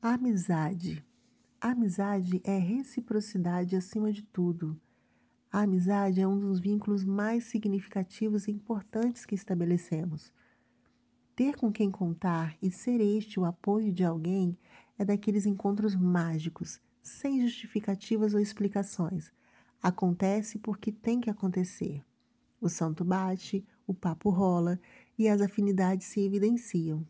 Amizade. Amizade é reciprocidade acima de tudo. A amizade é um dos vínculos mais significativos e importantes que estabelecemos. Ter com quem contar e ser este o apoio de alguém é daqueles encontros mágicos, sem justificativas ou explicações. Acontece porque tem que acontecer. O santo bate, o papo rola e as afinidades se evidenciam.